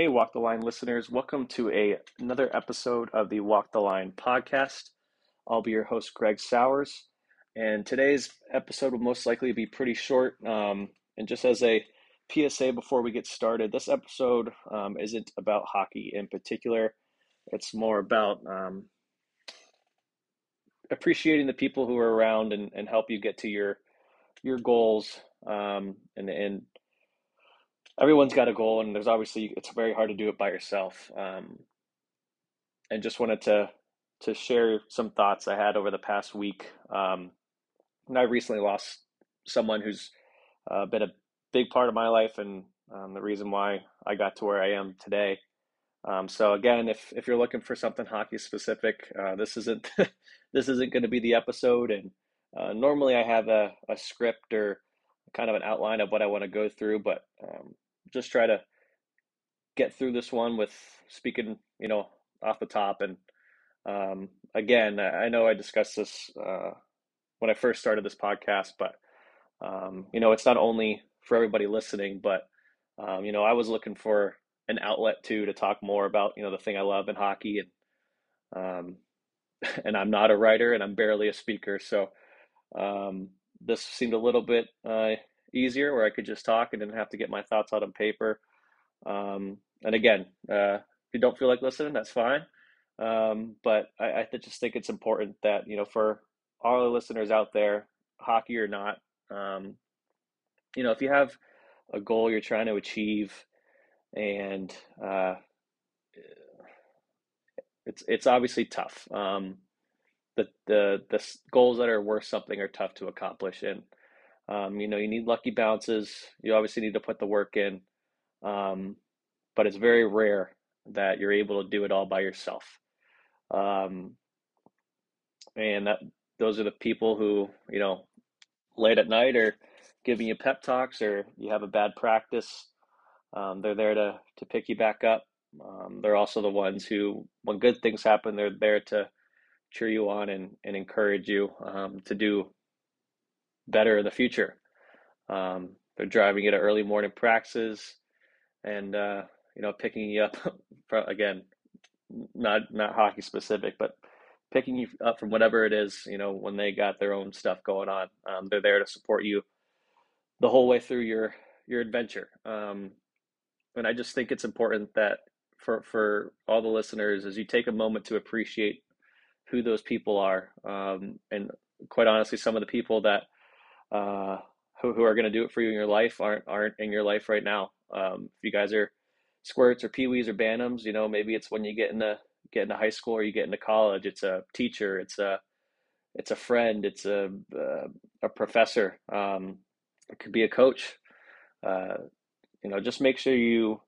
Hey, Walk the Line listeners, welcome to a, another episode of the Walk the Line podcast. I'll be your host, Greg Sowers, and today's episode will most likely be pretty short. Um, and just as a PSA before we get started, this episode um, isn't about hockey in particular, it's more about um, appreciating the people who are around and, and help you get to your your goals um, and and everyone's got a goal, and there's obviously it's very hard to do it by yourself. Um, and just wanted to to share some thoughts I had over the past week. Um, and I recently lost someone who's uh, been a big part of my life and um, the reason why I got to where I am today. Um, so again, if if you're looking for something hockey specific, uh, this isn't this isn't going to be the episode. And uh, normally I have a, a script or kind of an outline of what I want to go through, but um, just try to get through this one with speaking, you know, off the top. And um, again, I know I discussed this uh, when I first started this podcast, but um, you know, it's not only for everybody listening, but um, you know, I was looking for an outlet too to talk more about you know the thing I love in hockey, and um, and I'm not a writer and I'm barely a speaker, so um, this seemed a little bit uh, easier where I could just talk and didn't have to get my thoughts out on paper. Um, and again, uh, if you don't feel like listening, that's fine. Um, but I, I, just think it's important that, you know, for all the listeners out there, hockey or not, um, you know, if you have a goal you're trying to achieve and uh, it's, it's obviously tough. Um, the, the, the goals that are worth something are tough to accomplish. And, um, you know, you need lucky bounces. You obviously need to put the work in, um, but it's very rare that you're able to do it all by yourself. Um, and that those are the people who, you know, late at night are giving you pep talks, or you have a bad practice. Um, they're there to to pick you back up. Um, they're also the ones who, when good things happen, they're there to cheer you on and, and encourage you um, to do better in the future. Um, they're driving you to early morning practices and, uh, you know, picking you up again, not, not hockey specific, but picking you up from whatever it is, you know, when they got their own stuff going on. Um, they're there to support you the whole way through your, your adventure. Um, and I just think it's important that for, for all the listeners, as you take a moment to appreciate who those people are. Um, and quite honestly, some of the people that uh, who, who are going to do it for you in your life aren't aren't in your life right now. Um, if you guys are squirts or peewees or bantams, you know maybe it's when you get into get into high school or you get into college. It's a teacher. It's a it's a friend. It's a a, a professor. Um, it could be a coach. Uh, you know, just make sure you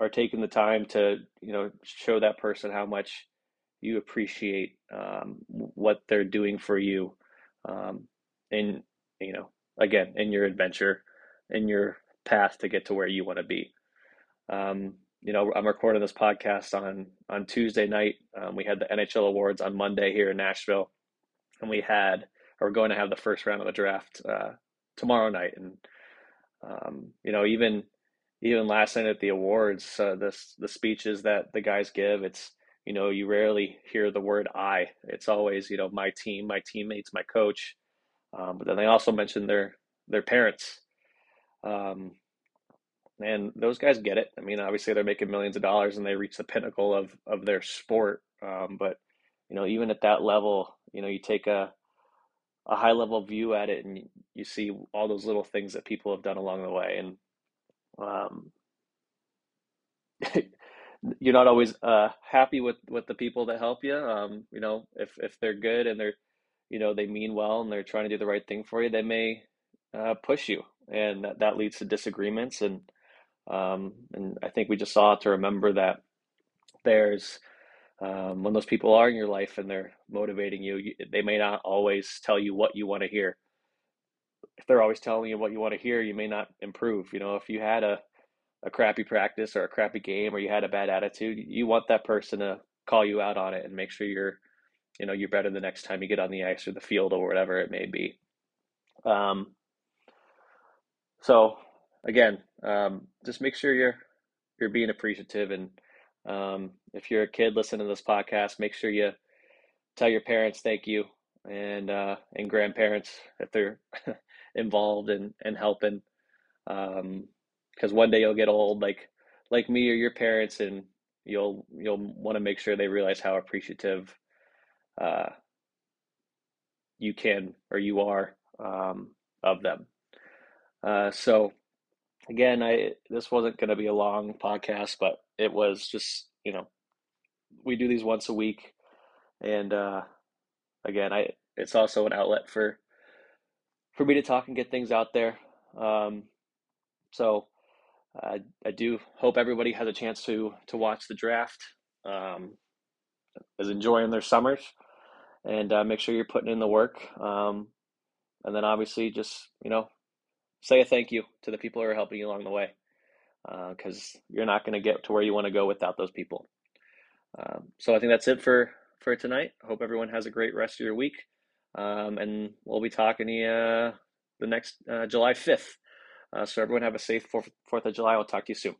are taking the time to you know show that person how much you appreciate um, what they're doing for you um, and you know, again, in your adventure, in your path to get to where you want to be. Um, you know, I'm recording this podcast on on Tuesday night. Um, we had the NHL awards on Monday here in Nashville, and we had, or we're going to have the first round of the draft uh, tomorrow night. And um, you know, even even last night at the awards, uh, this the speeches that the guys give, it's you know, you rarely hear the word "I." It's always you know my team, my teammates, my coach. Um, but then they also mentioned their their parents, um, and those guys get it. I mean, obviously they're making millions of dollars and they reach the pinnacle of of their sport. Um, but you know, even at that level, you know, you take a a high level view at it and you see all those little things that people have done along the way and um, you're not always uh, happy with with the people that help you um, you know if if they're good and they're you know they mean well and they're trying to do the right thing for you, they may uh, push you, and that, that leads to disagreements. And um, and I think we just saw to remember that there's um, when those people are in your life and they're motivating you, you, they may not always tell you what you want to hear. If they're always telling you what you want to hear, you may not improve. You know, if you had a a crappy practice or a crappy game or you had a bad attitude, you want that person to call you out on it and make sure you're you know you're better the next time you get on the ice or the field or whatever it may be. Um, so again, um, just make sure you're you're being appreciative. And um, if you're a kid listening to this podcast, make sure you tell your parents thank you and uh, and grandparents if they're involved and and helping. Because um, one day you'll get old like like me or your parents, and you'll you'll want to make sure they realize how appreciative uh, you can or you are um, of them. Uh, so again, I this wasn't going to be a long podcast, but it was just you know we do these once a week, and uh, again, I it's also an outlet for for me to talk and get things out there. Um, so I I do hope everybody has a chance to to watch the draft, um, is enjoying their summers, and uh, make sure you're putting in the work. Um, and then obviously just you know say a thank you to the people who are helping you along the way, because uh, you're not going to get to where you want to go without those people. Um, so I think that's it for for tonight. Hope everyone has a great rest of your week, um, and we'll be talking to you uh, the next uh, July fifth. Uh, so everyone have a safe Fourth of July. I'll talk to you soon.